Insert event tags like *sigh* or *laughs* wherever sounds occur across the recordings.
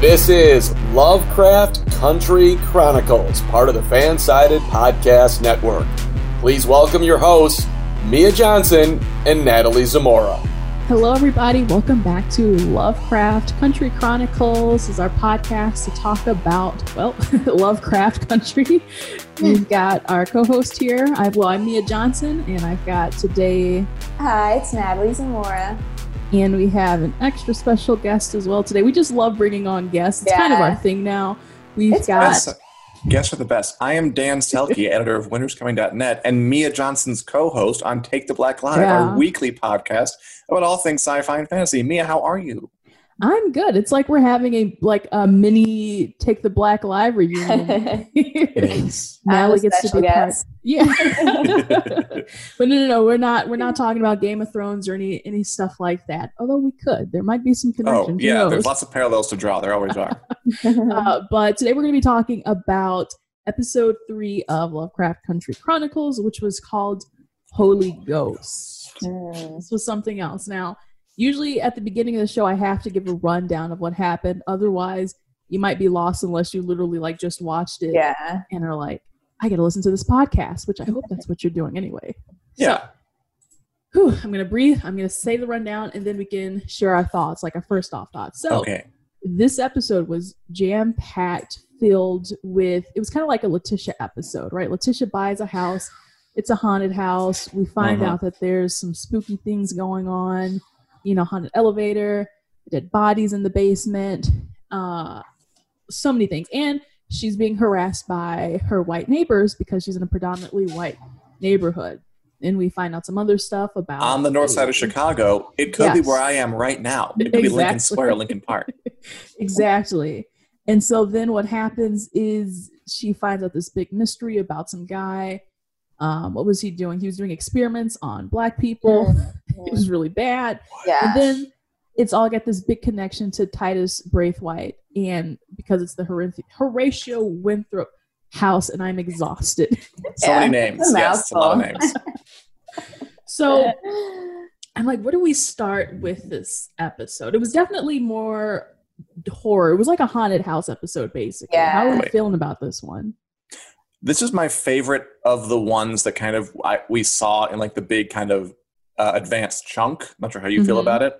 This is Lovecraft Country Chronicles, part of the Fansided Podcast Network. Please welcome your hosts, Mia Johnson and Natalie Zamora. Hello, everybody. Welcome back to Lovecraft Country Chronicles. This is our podcast to talk about, well, *laughs* Lovecraft Country. We've hmm. got our co-host here. I've, well, I'm Mia Johnson, and I've got today. Hi, it's Natalie Zamora. And we have an extra special guest as well today. We just love bringing on guests. It's yeah. kind of our thing now. We've it's got. Guests are the best. I am Dan Selcke, *laughs* editor of winterscoming.net, and Mia Johnson's co host on Take the Black Live, yeah. our weekly podcast about all things sci fi and fantasy. Mia, how are you? I'm good. It's like we're having a like a mini take the black live reunion. it is. Now gets to be part. *laughs* Yeah. *laughs* but no, no, no. We're not. We're not talking about Game of Thrones or any any stuff like that. Although we could. There might be some connections. Oh yeah, there's lots of parallels to draw. There always are. *laughs* uh, but today we're going to be talking about episode three of Lovecraft Country Chronicles, which was called Holy Ghost. Mm. This was something else. Now usually at the beginning of the show, I have to give a rundown of what happened. Otherwise, you might be lost unless you literally like just watched it. Yeah. And are like, I got to listen to this podcast, which I hope that's what you're doing anyway. Yeah. So, whew, I'm going to breathe. I'm going to say the rundown and then we can share our thoughts, like our first off thoughts. So, okay. this episode was jam packed, filled with, it was kind of like a Letitia episode, right? Letitia buys a house. It's a haunted house. We find uh-huh. out that there's some spooky things going on you know, haunted elevator, dead bodies in the basement, uh, so many things. And she's being harassed by her white neighbors because she's in a predominantly white neighborhood. And we find out some other stuff about on the north side of Chicago. It could yes. be where I am right now. It could exactly. be Lincoln Square, Lincoln Park. *laughs* exactly. And so then what happens is she finds out this big mystery about some guy um, what was he doing? He was doing experiments on black people. Mm-hmm. *laughs* it was really bad. Yeah. And then it's all got this big connection to Titus Braithwhite, and because it's the Horatio Winthrop house, and I'm exhausted. *laughs* so yeah. many names. Yes, a lot of names. *laughs* so I'm like, where do we start with this episode? It was definitely more horror. It was like a haunted house episode, basically. Yeah. How are we feeling about this one? This is my favorite of the ones that kind of I, we saw in like the big kind of uh, advanced chunk. Not sure how you mm-hmm. feel about it.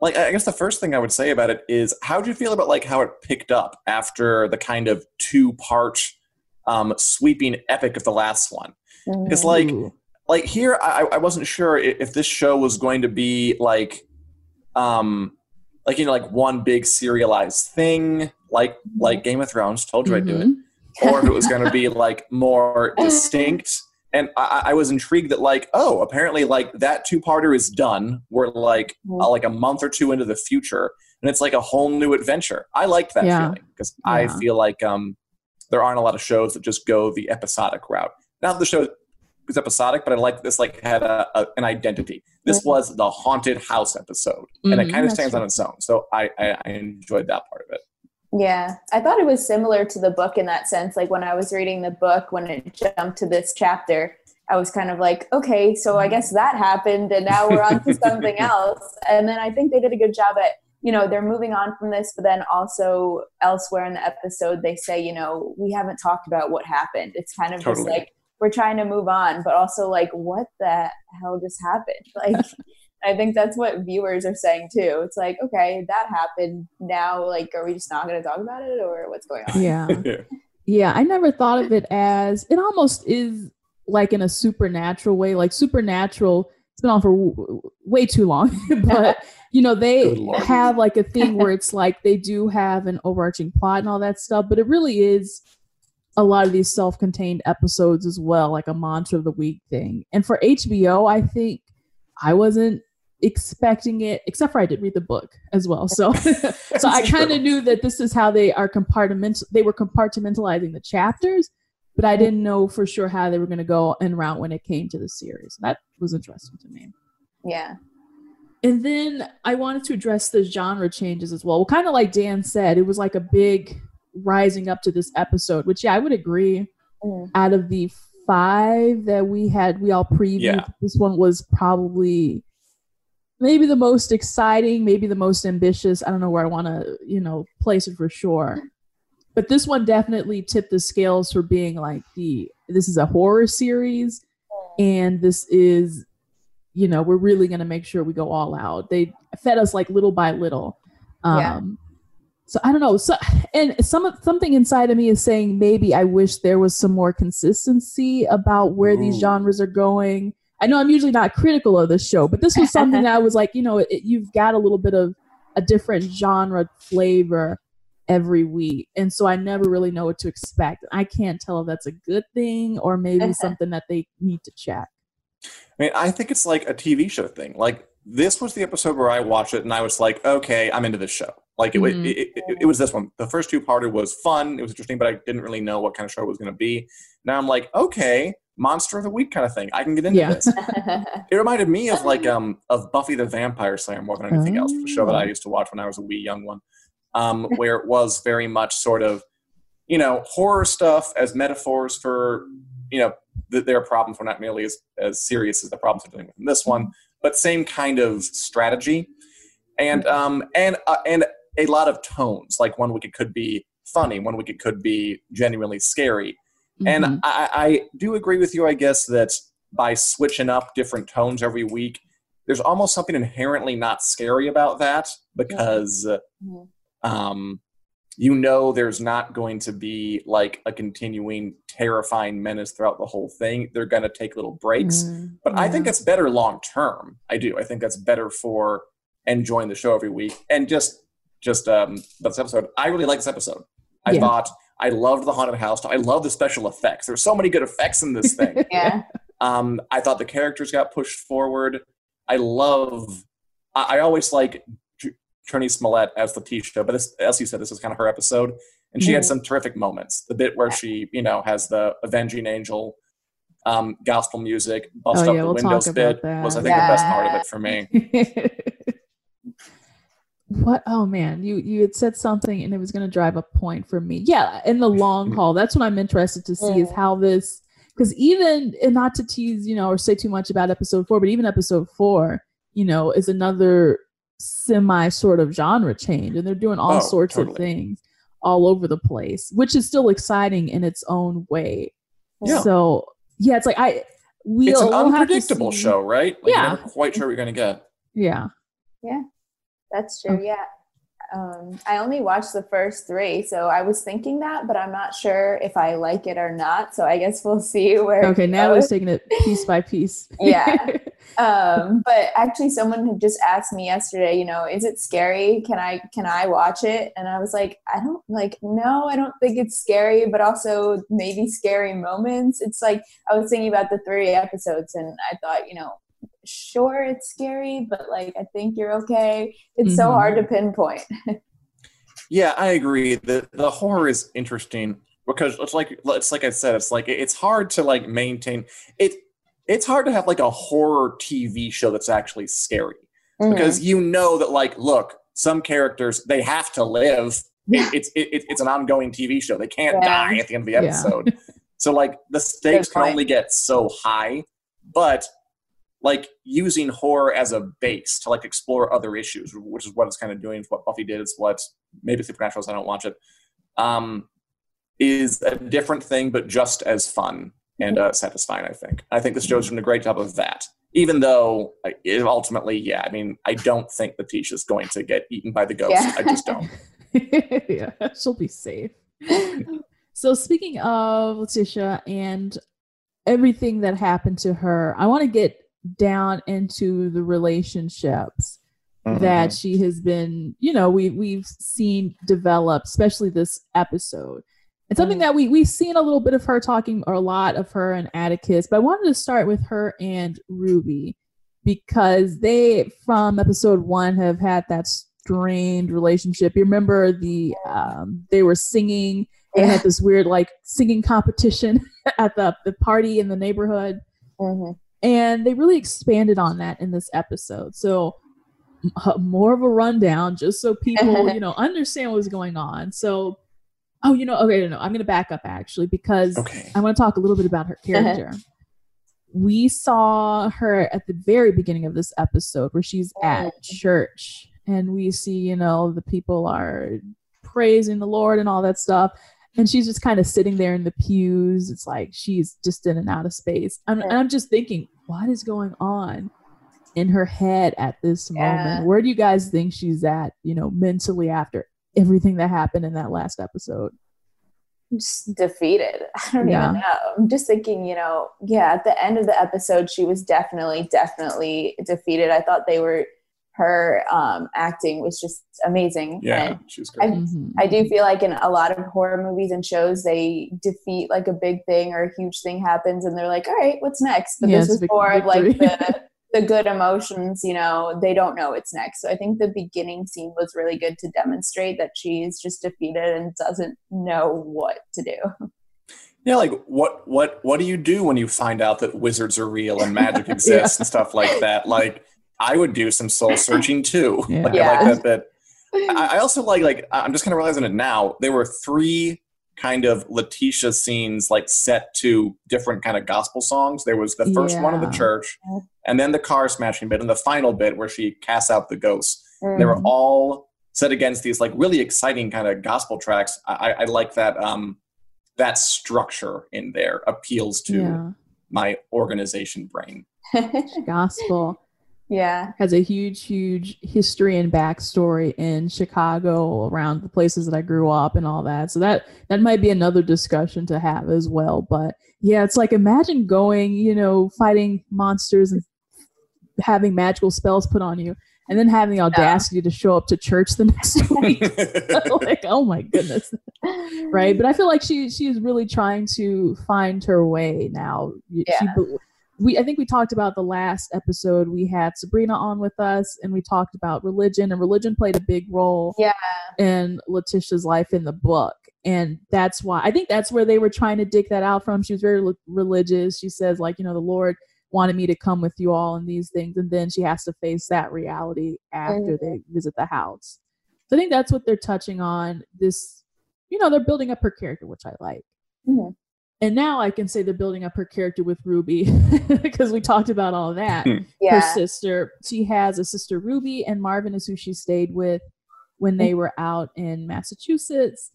Like, I guess the first thing I would say about it is, how do you feel about like how it picked up after the kind of two part um, sweeping epic of the last one? Because like, like here, I, I wasn't sure if this show was going to be like, um, like you know, like one big serialized thing, like like Game of Thrones. Told you mm-hmm. I'd do it mm-hmm or if it was *laughs* going to be like more distinct. And I, I, was intrigued that like, oh, apparently like that two parter is done. We're like mm-hmm. uh, like a month or two into the future, and it's like a whole new adventure. I liked that yeah. feeling because yeah. I feel like um, there aren't a lot of shows that just go the episodic route. Not the show was episodic, but I like this like had a, a an identity. This mm-hmm. was the haunted house episode, and mm-hmm, it kind of stands true. on its own. So I, I I enjoyed that part of it. Yeah, I thought it was similar to the book in that sense. Like when I was reading the book, when it jumped to this chapter, I was kind of like, okay, so I guess that happened, and now we're on to *laughs* something else. And then I think they did a good job at, you know, they're moving on from this, but then also elsewhere in the episode, they say, you know, we haven't talked about what happened. It's kind of totally. just like we're trying to move on, but also like, what the hell just happened? *laughs* Like, I think that's what viewers are saying too. It's like, okay, that happened. Now, like, are we just not going to talk about it, or what's going on? *laughs* Yeah, yeah. I never thought of it as it almost is like in a supernatural way. Like supernatural, it's been on for w- way too long, *laughs* but you know they have like a thing where *laughs* it's like they do have an overarching plot and all that stuff, but it really is a lot of these self-contained episodes as well, like a mantra of the week thing. And for HBO, I think I wasn't expecting it, except for I did read the book as well. So, *laughs* so I kind of knew that this is how they are compartment. They were compartmentalizing the chapters, but I didn't know for sure how they were going to go and route when it came to the series. That was interesting to me. Yeah. And then I wanted to address the genre changes as well. Well, kind of like Dan said, it was like a big rising up to this episode, which yeah, I would agree. Mm. Out of the five that we had, we all previewed. Yeah. This one was probably maybe the most exciting, maybe the most ambitious. I don't know where I want to, you know, place it for sure. But this one definitely tipped the scales for being like the this is a horror series and this is you know, we're really going to make sure we go all out. They fed us like little by little. Um yeah. so I don't know. So and some something inside of me is saying maybe I wish there was some more consistency about where Ooh. these genres are going I know I'm usually not critical of this show, but this was something *laughs* that I was like, you know, it, you've got a little bit of a different genre flavor every week. And so I never really know what to expect. I can't tell if that's a good thing or maybe *laughs* something that they need to check. I mean, I think it's like a TV show thing. Like this was the episode where I watched it and I was like, okay, I'm into this show. Like it, mm-hmm. it, it, it, was this one. The first two parter was fun. It was interesting, but I didn't really know what kind of show it was going to be. Now I'm like, okay, monster of the week kind of thing. I can get into yeah. this. *laughs* it reminded me of like um of Buffy the Vampire Slayer more than anything oh. else, the show that I oh. used to watch when I was a wee young one. Um, where it was very much sort of, you know, horror stuff as metaphors for, you know, th- their problems were not nearly as, as serious as the problems they're dealing with in this one, but same kind of strategy. And um and uh, and a lot of tones. Like one week it could be funny, one week it could be genuinely scary Mm-hmm. And I, I do agree with you, I guess, that by switching up different tones every week, there's almost something inherently not scary about that because mm-hmm. um, you know there's not going to be like a continuing terrifying menace throughout the whole thing. They're going to take little breaks. Mm-hmm. But yeah. I think that's better long term. I do. I think that's better for enjoying the show every week. And just just um this episode, I really like this episode. I yeah. thought I loved the haunted house. I love the special effects. There's so many good effects in this thing. *laughs* yeah. Um, I thought the characters got pushed forward. I love. I, I always like Jurnee Smollett as Letitia, but this, as you said, this is kind of her episode, and she mm-hmm. had some terrific moments. The bit where she, you know, has the avenging angel um, gospel music, bust oh, up yeah, the we'll windows bit was, I think, yeah. the best part of it for me. *laughs* what? Oh man. You you had said something and it was going to drive a point for me. Yeah in the long mm-hmm. haul. That's what i'm interested to see is how this because even and not to tease you know or say too much about episode four but even episode four you know is another semi sort of genre change and they're doing all oh, sorts totally. of things all over the place which is still exciting in its own way. Yeah. so yeah it's like i we it's an unpredictable show right? Like yeah. you're never quite sure what you're gonna get. Yeah. Yeah that's true. Yeah. Um, I only watched the first three, so I was thinking that, but I'm not sure if I like it or not. So I guess *laughs* we'll see where. Okay, now we're taking it piece by piece. *laughs* yeah. *laughs* Um, but actually, someone had just asked me yesterday. You know, is it scary? Can I can I watch it? And I was like, I don't like. No, I don't think it's scary, but also maybe scary moments. It's like I was thinking about the three episodes, and I thought, you know, sure it's scary, but like I think you're okay. It's mm-hmm. so hard to pinpoint. *laughs* yeah, I agree. The the horror is interesting because it's like it's like I said, it's like it's hard to like maintain it. It's hard to have like a horror TV show that's actually scary mm-hmm. because you know that like look, some characters they have to live. Yeah. It's it, it's an ongoing TV show. They can't yeah. die at the end of the episode. Yeah. so like the stakes can only get so high, but like using horror as a base to like explore other issues, which is what it's kind of doing. What Buffy did It's what maybe Supernatural. I don't watch it. Um, is a different thing, but just as fun and uh, satisfying. I think. I think this show's doing a great job of that. Even though it ultimately, yeah, I mean, I don't think Letitia's going to get eaten by the ghost. Yeah. I just don't. *laughs* yeah, she'll be safe. *laughs* so speaking of Letitia and everything that happened to her, I want to get down into the relationships mm-hmm. that she has been, you know, we we've seen develop, especially this episode. And something mm-hmm. that we we've seen a little bit of her talking or a lot of her and Atticus, but I wanted to start with her and Ruby because they from episode one have had that strained relationship. You remember the um, they were singing. They had this weird like singing competition *laughs* at the the party in the neighborhood, Mm-hmm. And they really expanded on that in this episode. So m- more of a rundown, just so people *laughs* you know understand what's going on. So, oh, you know, okay, no, no, I'm going to back up actually because Okay. I want to talk a little bit about her character. we saw her at the very beginning of this episode where she's oh. at church and we see, you know, the people are praising the Lord and all that stuff. And she's just kind of sitting there in the pews. It's like she's just in and out of space. I'm, and I'm just thinking, what is going on in her head at this Yeah. moment? Where do you guys think she's at, you know, mentally after everything that happened in that last episode? just defeated. *laughs* I don't Yeah. even know. I'm just thinking, you know, yeah, at the end of the episode, she was definitely, definitely defeated. I thought they were, her um, acting was just amazing. Yeah, And she was great. I- Mhm. I do feel like in a lot of horror movies and shows, they defeat like a big thing or a huge thing happens, and they're like, "All right, what's next?" But Yeah, this it's is more of like the *laughs* the good emotions. You know, they don't know what's next. So I think the beginning scene was really good to demonstrate that she's just defeated and doesn't know what to do. Yeah, like what what what do you do when you find out that wizards are real and magic *laughs* exists and stuff like that? Like I would do some soul *laughs* searching too. *laughs* Yeah. Like Yeah. I like that that I I also like like I'm just kind of realizing it now. There were three kind of Letitia scenes like set to different kind of gospel songs. There was the first one of the church, and then the car smashing bit, and the final bit where she casts out the ghosts. They were all set against these like really exciting kind of gospel tracks. I, I- I like that um that structure in there appeals to yeah. my organization brain. *laughs* gospel yeah. has a huge, huge history and backstory in Chicago around the places that I grew up and all that. So that that might be another discussion to have as well. But yeah, it's like imagine going, you know, fighting monsters and having magical spells put on you, and then having the audacity to show up to church the *laughs* next week. *laughs* *laughs* like, oh my goodness, right? But I feel like she she is really trying to find her way now. She, Yeah. be- we I think we talked about the last episode. We had Sabrina on with us, and we talked about religion, and religion played a big role Yeah. in Letitia's life in the book. And that's why I think that's where they were trying to dig that out from. She was very li- religious. She says, like, you know, the Lord wanted me to come with you all and these things. And then she has to face that reality after they visit the house. So I think that's what they're touching on. This, you know, they're building up her character, which I like. Mhm. And now I can say they're building up her character with Ruby *laughs* because we talked about all of that hmm. her sister. She has a sister Ruby, and Marvin is who she stayed with when they were out in Massachusetts.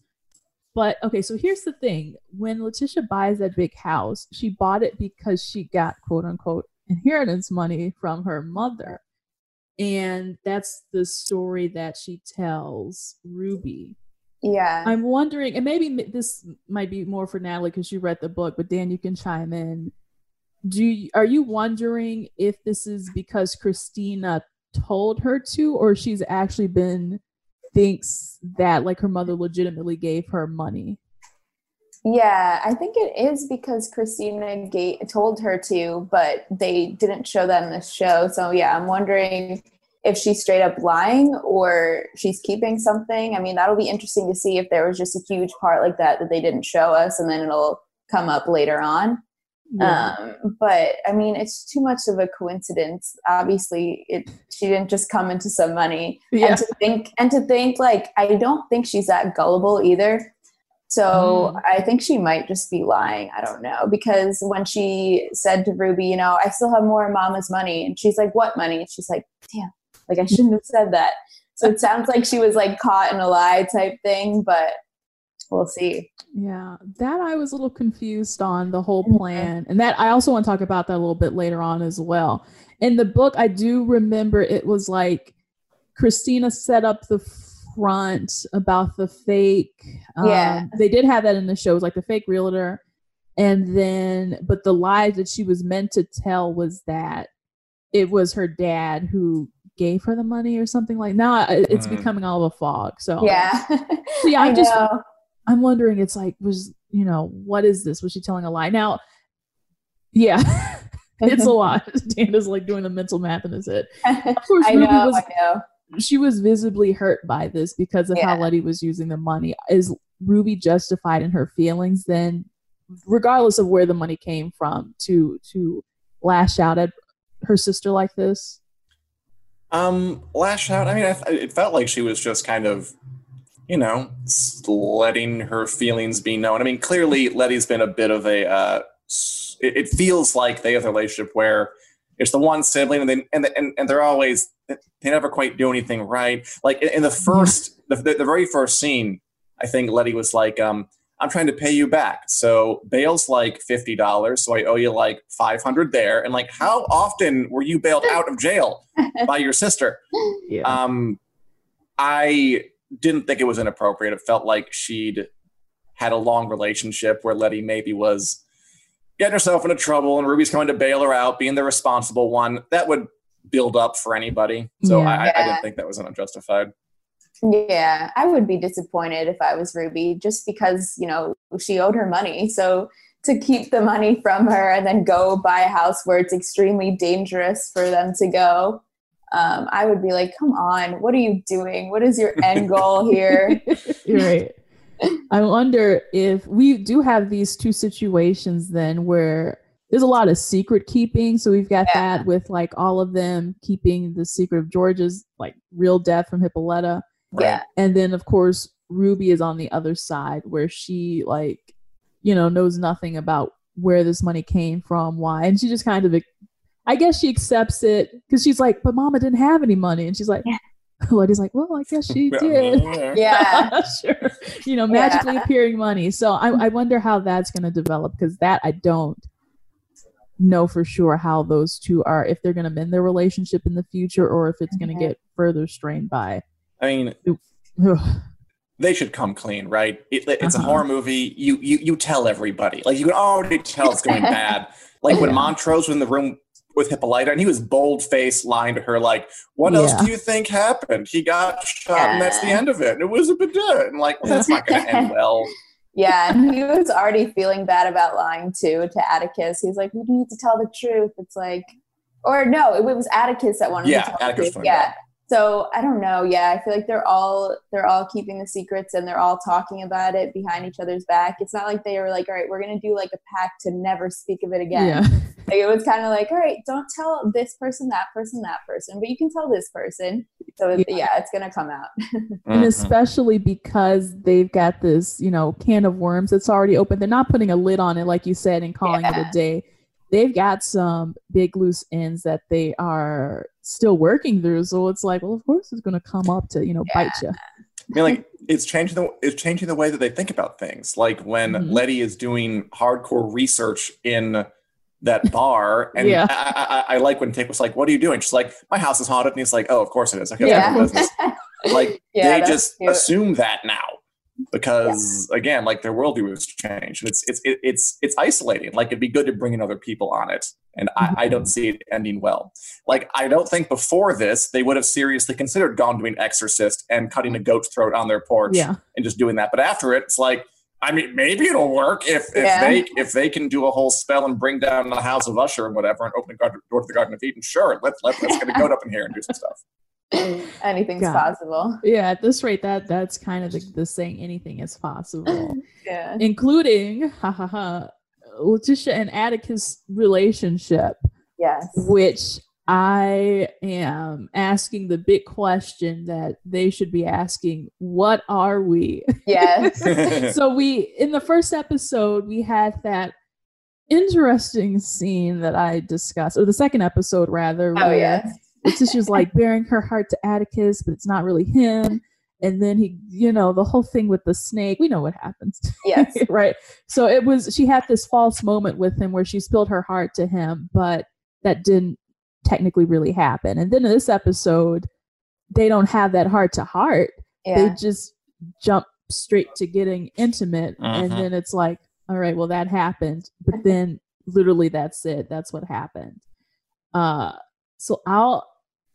But okay, so here's the thing: when Letitia buys that big house, she bought it because she got quote unquote inheritance money from her mother, and that's the story that she tells Ruby. Yeah. I'm wondering, and maybe this might be more for Natalie because you read the book, but Dan, you can chime in. Do you, are you wondering if this is because Christina told her to, or she's actually been thinks that like her mother legitimately gave her money? Yeah, I think it is because Christina Gate told her to, but they didn't show that in the show. So yeah, I'm wondering if she's straight up lying or she's keeping something. I mean, that'll be interesting to see if there was just a huge part like that that they didn't show us, and then it'll come up later on. Um, but I mean, it's too much of a coincidence. Obviously, it she didn't just come into some money yeah. and to think and to think like I don't think she's that gullible either. So Mm. I think she might just be lying. I don't know because when she said to Ruby, you know, I still have more of Mama's money, and she's like, "What money?" And she's like, "Damn, like I shouldn't have said that." So it sounds like she was like caught in a lie type thing, but we'll see. Yeah, that I was a little confused on the whole Mhm. plan. And that I also want to talk about that a little bit later on as well. In the book, I do remember it was like Christina set up the front about the fake. Yeah. They did have that in the show. It was like the fake realtor. And then, but the lie that she was meant to tell was that it was her dad who gave her the money or something like now it's Mhm. becoming all of a fog so Yeah, *laughs* So yeah, I I'm just know. I'm wondering, it's like, was you know, what is this? Was she telling a lie? Now, yeah, *laughs* it's a lot. *laughs* Dan is like doing the mental math in his head. Of course, I Ruby know, was I know. she was visibly hurt by this because of how Letty was using the money. Is Ruby justified in her feelings then, regardless of where the money came from, to to lash out at her sister like this? Um, lash out. I mean, I th- it felt like she was just kind of, you know, letting her feelings be known. I mean, clearly Letty's been a bit of a. Uh, it, it feels like they have a relationship where it's the one sibling, and they and and, and they're always they never quite do anything right. Like in, in the first, the, the, the very first scene, I think Letty was like, um. I'm trying to pay you back. So bail's like fifty dollars, so I owe you like five hundred there. And like, how often were you bailed out of jail *laughs* by your sister? Yeah. Um, I didn't think it was inappropriate. It felt like she'd had a long relationship where Letty maybe was getting herself into trouble, and Ruby's coming to bail her out, being the responsible one. That would build up for anybody. So Yeah. I, I didn't think that was unjustified. Yeah, I would be disappointed if I was Ruby just because, you know, she owed her money. So to keep the money from her and then go buy a house where it's extremely dangerous for them to go, um, I would be like, come on, what are you doing? What is your end goal here? *laughs* You're right. I wonder if we do have these two situations then where there's a lot of secret keeping. So we've got Yeah. that with like all of them keeping the secret of George's like real death from Hippolyta. Yeah, And then of course Ruby is on the other side where she like, you know, knows nothing about where this money came from, why. And she just kind of I guess she accepts it because she's like, but mama didn't have any money. And she's like, Yeah. *laughs* Letty's like, well, I guess she *laughs* did. *laughs* yeah, sure. You know, magically appearing money. So I, I wonder how that's going to develop because that I don't know for sure how those two are, if they're going to mend their relationship in the future or if it's going to Mhm. get further strained by. I mean, Ugh. they should come clean, right? It, it's Uh-huh. a horror movie. You you you tell everybody. Like you can already tell it's going *laughs* bad. Like when Montrose was in the room with Hippolyta, and he was bold faced, lying to her, like, "What else do you think happened? He got shot, and that's the end of it. And it was a bit dead." And like, well, that's not going to end *laughs* well. yeah. And he was already feeling bad about lying too to Atticus. He's like, we need to tell the truth. It's like, or no, it was Atticus that wanted Yeah, to tell Atticus the truth. Yeah. That. So I don't know. Yeah, I feel like they're all they're all keeping the secrets and they're all talking about it behind each other's back. It's not like they were like, all right, we're gonna do like a pact to never speak of it again. Yeah. *laughs* Like, it was kind of like, all right, don't tell this person, that person, that person, but you can tell this person. So Yeah. yeah, it's gonna come out. *laughs* And Mhm. especially because they've got this, you know, can of worms that's already open. They're not putting a lid on it, like you said, and calling it a day. They've got some big loose ends that they are still working through. So it's like, well, of course it's going to come up to, you know, bite you. I mean, like it's changing the it's changing the way that they think about things. Like when Mhm. Letty is doing hardcore research in that *laughs* bar, and Yeah. I, I, I like when Tick was like, "What are you doing?" She's like, "My house is haunted," and he's like, "Oh, of course it is." Okay, Yeah. yeah. *laughs* Like Yeah, they just cute. assume that now because again, like their worldview has changed, and it's it's it's it's isolating. Like it'd be good to bring in other people on it, and I, I don't mm-hmm. see it ending well. Like I don't think before this they would have seriously considered Gone doing Exorcist and cutting a goat's throat on their porch Yeah. and just doing that. But after it, it's like. I mean, maybe it'll work if, if Yeah. they if they can do a whole spell and bring down the House of Usher and whatever and open the door to the Garden of Eden. Sure, let, let, let's get a goat up in here and do some stuff. Anything's God. possible. Yeah. At this rate, that that's kind of the, the saying anything is possible, *laughs* Yeah. including, ha ha ha, Letitia and Atticus' relationship. Yes. which I am asking the big question that they should be asking what are we? Yes. *laughs* *laughs* so, we, in the first episode, we had that interesting scene that I discussed, or the second episode rather, Oh where yes. Letitia's like bearing her heart to Atticus, but it's not really him. And then he, you know, the whole thing with the snake, we know what happens. *laughs* Yes. right. So it was, she had this false moment with him where she spilled her heart to him, but that didn't technically really happen. And then in this episode, they don't have that heart to heart. They just jump straight to getting intimate. And Mhm. then it's like, all right, well, that happened. But then literally that's it. That's what happened. Uh, so I'll,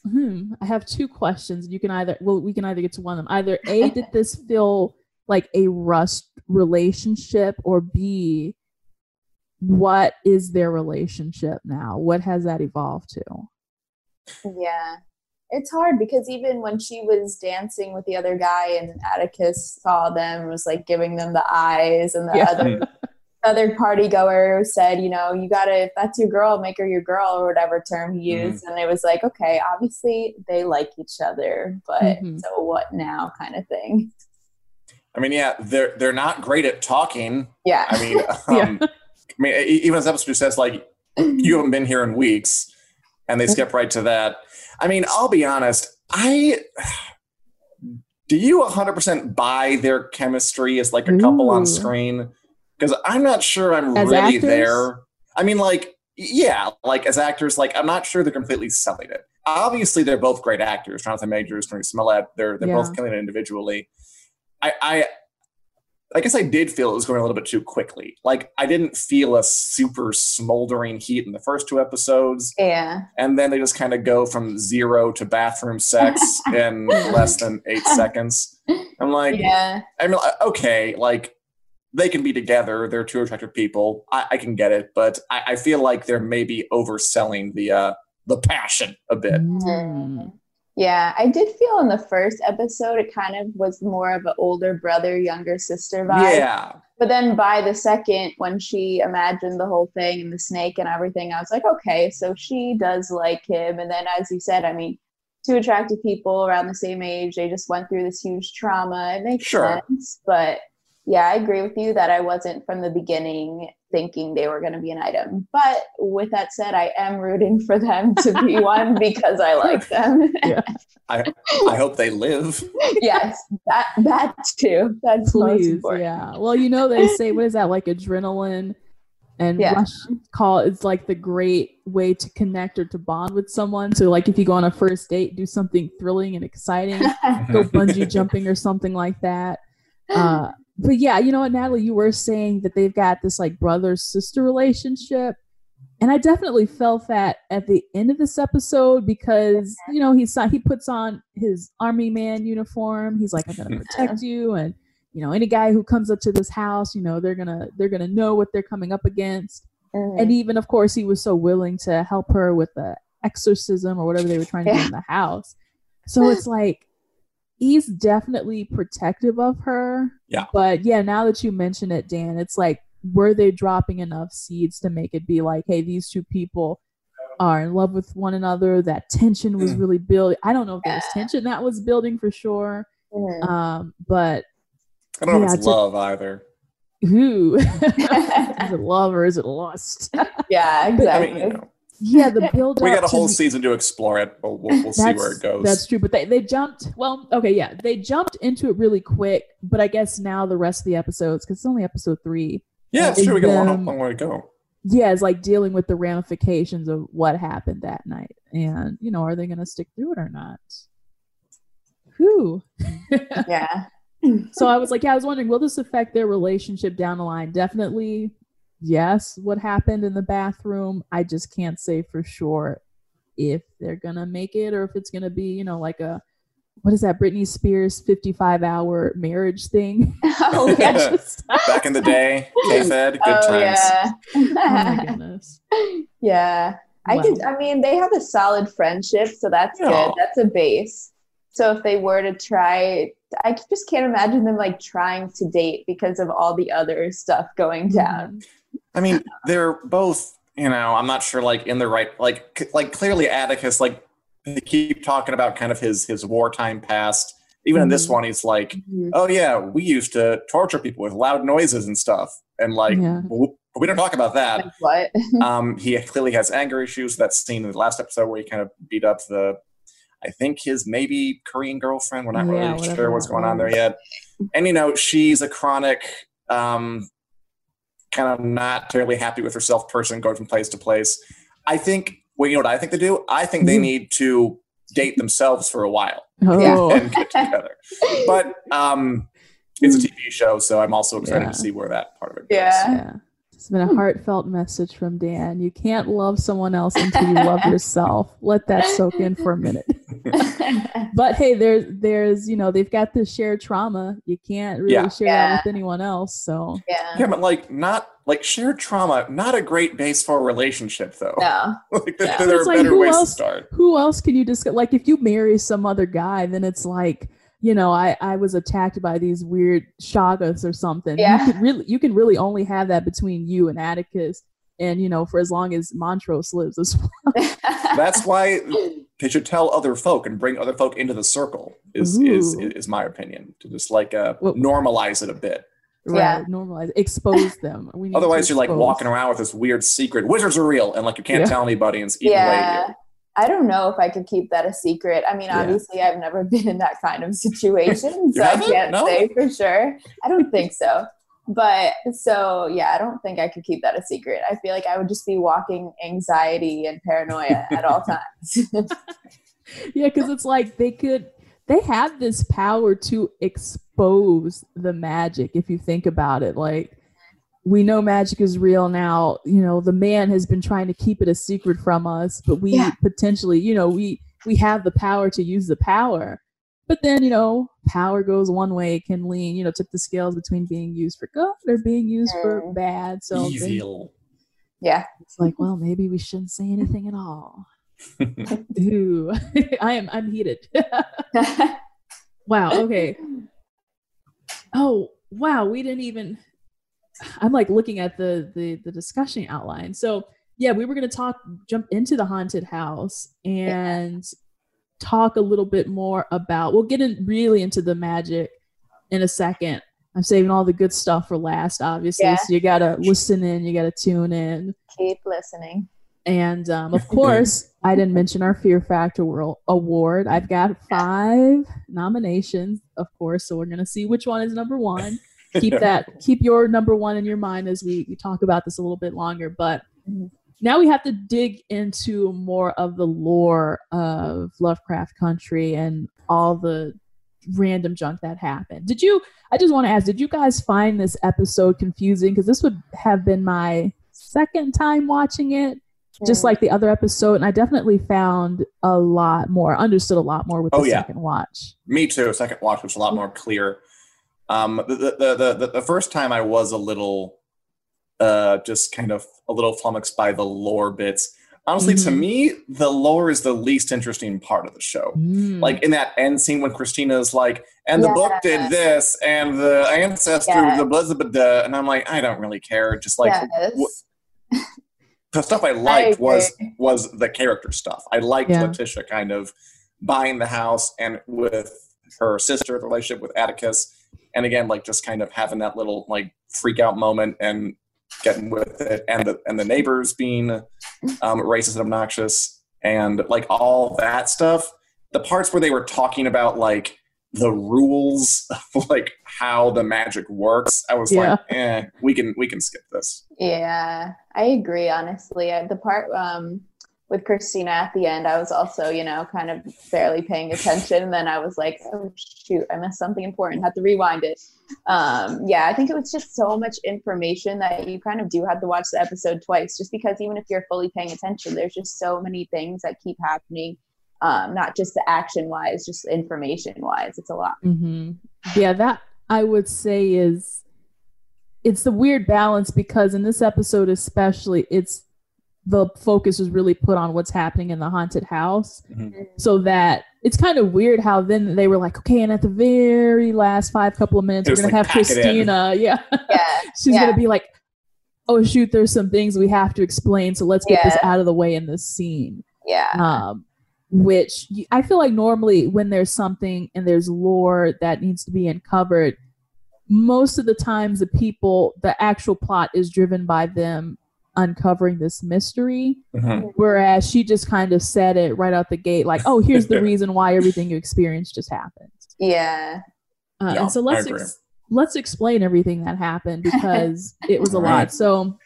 hmm, I have two questions. You can either, well, we can either get to one of them. Either A, *laughs* did this feel like a rust relationship, or B, what is their relationship now? What has that evolved to? Yeah. It's hard because even when she was dancing with the other guy and Atticus saw them was like giving them the eyes and the Yeah. other other party goer said, you know, you gotta if that's your girl, make her your girl or whatever term he used. And it was like, okay, obviously they like each other, but Mhm. so what now kind of thing. I mean, yeah, they're they're not great at talking. Yeah. I mean, *laughs* um, I mean, even as episode says, like, you haven't been here in weeks, and they skip right to that. I mean, I'll be honest. I do you 100% buy their chemistry as like a couple Ooh. on screen? Because I'm not sure I'm As really actors? there. I mean, like, yeah, like as actors, like I'm not sure they're completely selling it. Obviously, they're both great actors. Jonathan Majors, Tony Smollett, they're they're Yeah. both killing it individually. I, I I guess I did feel it was going a little bit too quickly. Like I didn't feel a super smoldering heat in the first two episodes, yeah. and then they just kind of go from zero to bathroom sex *laughs* in less than eight seconds. I'm like, Yeah. I mean, okay, like they can be together. They're two attractive people. I, I can get it, but I, I feel like they're maybe overselling the uh, the passion a bit. Mm. Yeah, I did feel in the first episode it kind of was more of an older brother, younger sister vibe. Yeah, But then by the second, when she imagined the whole thing and the snake and everything, I was like, okay, so she does like him. And then, as you said, I mean, two attractive people around the same age, they just went through this huge trauma. It makes Sure. sense. But yeah, I agree with you that I wasn't from the beginning thinking they were going to be an item. But with that said, I am rooting for them to be *laughs* one because I like them. yeah. *laughs* I I hope they live. yes, that that too. That's most Please, important. yeah. Well, you know they say what is that like adrenaline and Yeah. rush call is like the great way to connect or to bond with someone. So like if you go on a first date, do something thrilling and exciting, go *laughs* bungee jumping or something like that. Uh, but yeah, you know what, Natalie, you were saying that they've got this like brother sister relationship. And I definitely felt that at the end of this episode because you know he's he puts on his army man uniform. He's like, "I'm gonna protect you," and you know any guy who comes up to this house, you know they're gonna they're gonna know what they're coming up against. Mhm. And even of course he was so willing to help her with the exorcism or whatever they were trying to do in the house. So *laughs* it's like he's definitely protective of her. Yeah. But yeah, now that you mention it, Dan, it's like were they dropping enough seeds to make it be like, hey, these two people are in love with one another? That tension was Mm. really building. I don't know if there was tension that was building for sure. Mhm. Um, but I don't know if it's to- love either. who *laughs* *laughs* is it love or is it lust? yeah, *laughs* I exactly. mean, you know, yeah, the build we got a whole the- season to explore it, but we'll, we'll see where it goes. That's true, but they, they jumped. Well, okay, yeah, they jumped into it really quick. But I guess now the rest of the episodes, because it's only episode three, yeah, it's is true. We got a long, um, long way to go. yeah, it's like dealing with the ramifications of what happened that night, and you know, are they going to stick through it or not? Who? yeah. *laughs* so I was like, yeah, I was wondering, will this affect their relationship down the line? Definitely, yes. What happened in the bathroom? I just can't say for sure if they're gonna make it or if it's gonna be, you know, like a what is that Britney Spears 55 hour marriage thing? *laughs* Oh, Yeah, yeah. just- *laughs* Back in the day, *laughs* K-Fed, good oh, times. oh my yeah. goodness. yeah. I Wow. could I mean they have a solid friendship, so that's Yeah. good. That's a base. So if they were to try I just can't imagine them like trying to date because of all the other stuff going down. Mm-hmm. I mean, they're both, you know, I'm not sure, like in the right, like, c- like clearly Atticus, like they keep talking about kind of his his wartime past. Even in this Mhm. one, he's like, Mhm. oh yeah, we used to torture people with loud noises and stuff, and like Yeah. w- we don't talk about that. Like what? *laughs* um, he clearly has anger issues. That scene in the last episode where he kind of beat up the, I think his maybe Korean girlfriend. We're not Yeah, really sure what's going on there yet. And you know, she's a chronic, um, kind of not terribly happy with herself person, going from place to place. I think. Well, you know what I think they do? I think they Mhm. need to date themselves for a while Oh, and get together. But um, it's a TV show, so I'm also excited Yeah. to see where that part of it goes. Yeah. Yeah. It's been a hmm. heartfelt message from Dan. You can't love someone else until you love yourself. Let that soak in for a minute. *laughs* but hey, there's there's you know they've got this shared trauma. You can't really Yeah. share Yeah. that with anyone else. So yeah. Yeah, but like not like shared trauma, not a great base for a relationship though. No. *laughs* like there, Yeah. there are like, better who ways else- to start. who else can you discuss? Like if you marry some other guy, then it's like you know I I was attacked by these weird shoggoths or something. Yeah. You could really you can really only have that between you and Atticus. And you know, for as long as Montrose lives as well. *laughs* That's why they should tell other folk and bring other folk into the circle. Is is Ooh. is my opinion to just like uh, Well- normalize it a bit. Yeah. Normalize, expose them. We need Otherwise, you're like walking around with this weird secret. Wizards are real, and like you can't Yeah. tell anybody, and it's eating away at yeah. you. I don't know if I could keep that a secret. I mean, Yeah. obviously, I've never *laughs* been in that kind of situation, so I can't No? say for sure. I don't think so. But so, yeah, I don't think I could keep that a secret. I feel like I would just be walking anxiety and paranoia at all *laughs* times. Yeah, because it's like they could they have this power to expose the magic if you think about it. Like we know magic is real now. You know, the man has been trying to keep it a secret from us, but we Yeah. potentially, you know, we we have the power to use the power. But then, you know, power goes one way, it can lean, you know, tip the scales between being used for good or being used for Mm. bad. So then Evil. yeah. it's like, well, maybe we shouldn't say anything at all. *laughs* Ooh, *laughs* I am I'm heated. *laughs* wow, okay. Oh, wow, we didn't even I'm like looking at the the the discussion outline. So, yeah, we were going to talk jump into the haunted house and talk a little bit more about we'll get in really into the magic in a second. I'm saving all the good stuff for last, obviously. Yeah. So you gotta listen in, you gotta tune in. Keep listening. And um, of *laughs* course, I didn't mention our Fear Factor World Award. I've got five nominations, of course. So we're gonna see which one is number one. Keep that, keep your number one in your mind as we, we talk about this a little bit longer. But Mhm. now we have to dig into more of the lore of Lovecraft Country and all the random junk that happened. Did you? I just want to ask, did you guys find this episode confusing? Because this would have been my second time watching it just like the other episode and i definitely found a lot more understood a lot more with the Oh, yeah. second watch Me too. Second watch was a lot more clear. Um, the, the, the, the, first time I was a little, uh, just kind of a little flummoxed by the lore bits. Honestly, to Mhm. me, the lore is the least interesting part of the show. Mm. Like in that end scene when Christina is like, and the book did this, and the ancestor, Yeah. the and I'm like, I don't really care. Just like yes. wh- the stuff I *laughs* liked agree. was was the character stuff. I liked Yeah. Letitia kind of buying the house and with her sister, the relationship with Atticus, and again, like just kind of having that little like freak out moment and getting with it, and the and the neighbors being um, racist and obnoxious, and like all that stuff. The parts where they were talking about like the rules of like how the magic works, I was like, eh, we can we can skip this. Yeah, I agree. Honestly, the part um, with Christina at the end, I was also, you know, kind of barely paying attention, and then I was like, "Oh shoot, I missed something important. Had to rewind it." Um, yeah, I think it was just so much information that you kind of do have to watch the episode twice, just because even if you're fully paying attention, there's just so many things that keep happening. Um, not just the action wise, just information wise. It's a lot. hmm yeah that i would say is it's the weird balance because in this episode especially it's the focus is really put on what's happening in the haunted house Mhm. so that it's kind of weird how then they were like okay and at the very last five couple of minutes we're gonna like, have pack it in. christina *laughs* yeah Yeah, *laughs* she's Yeah. gonna be like oh shoot there's some things we have to explain so let's get this out of the way in this scene yeah, um which i feel like normally when there's something and there's lore that needs to be uncovered most of the times the people the actual plot is driven by them uncovering this mystery Mhm. whereas she just kind of said it right out the gate like oh here's the *laughs* reason why everything you experienced just happened yeah. uh, Yeah, and so let's ex- let's explain everything that happened *laughs* because it was a lot. Right. So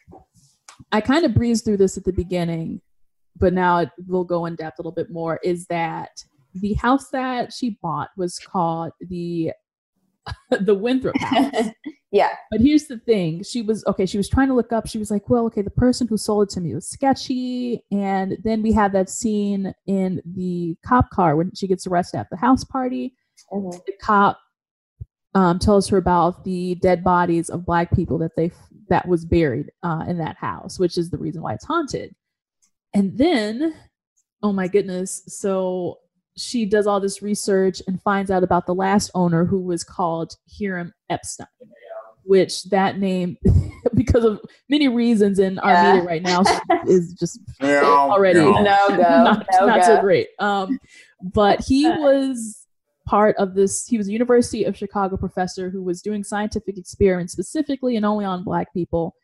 I kind of breezed through this at the beginning, but now it will go in depth a little bit more. Is that the house that she bought was called the *laughs* the Winthrop House, *laughs* Yeah. But here's the thing. She was okay, she was trying to look up. She was like, well, okay, the person who sold it to me was sketchy. And then we have that scene in the cop car when she gets arrested at the house party. Mhm. The cop um, tells her about the dead bodies of black people that they that was buried uh, in that house, which is the reason why it's haunted. And then, oh my goodness, so she does all this research and finds out about the last owner who was called Hiram Epstein, which that name, *laughs* because of many reasons in our Yeah. media right now, *laughs* is just Yeah, already yeah. No go. not, no not go. so great. Um, but he was part of this. He was a University of Chicago professor who was doing scientific experiments specifically and only on black people.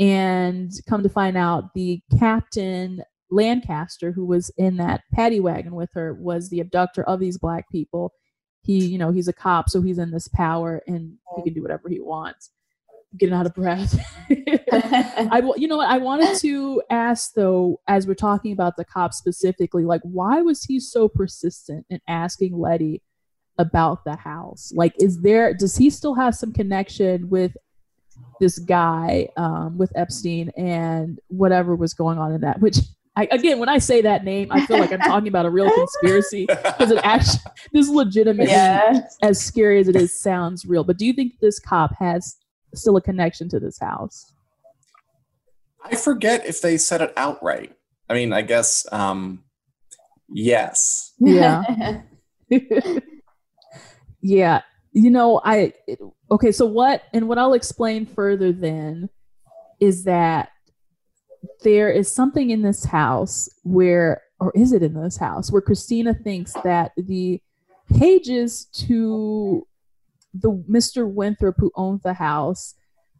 And come to find out, the captain Lancaster, who was in that paddy wagon with her, was the abductor of these black people. He, you know, he's a cop, so he's in this power and he can do whatever he wants. Getting out of breath. *laughs* I, you know what? I wanted to ask though, as we're talking about the cop specifically, like why was he so persistent in asking Letty about the house? Like, is there? Does he still have some connection with this guy, um, with Epstein, and whatever was going on in that? Which, I, again, when I say that name, I feel like I'm talking about a real conspiracy because it actually, *laughs* this legitimately, yeah. as scary as it is, sounds real. But do you think this cop has still a connection to this house? I forget if they said it outright. I mean, I guess um, yes. Yeah. *laughs* yeah you know i it- okay so what and what i'll explain further then is that there is something in this house where or is it in this house where christina thinks that the pages to the mr winthrop who owns the house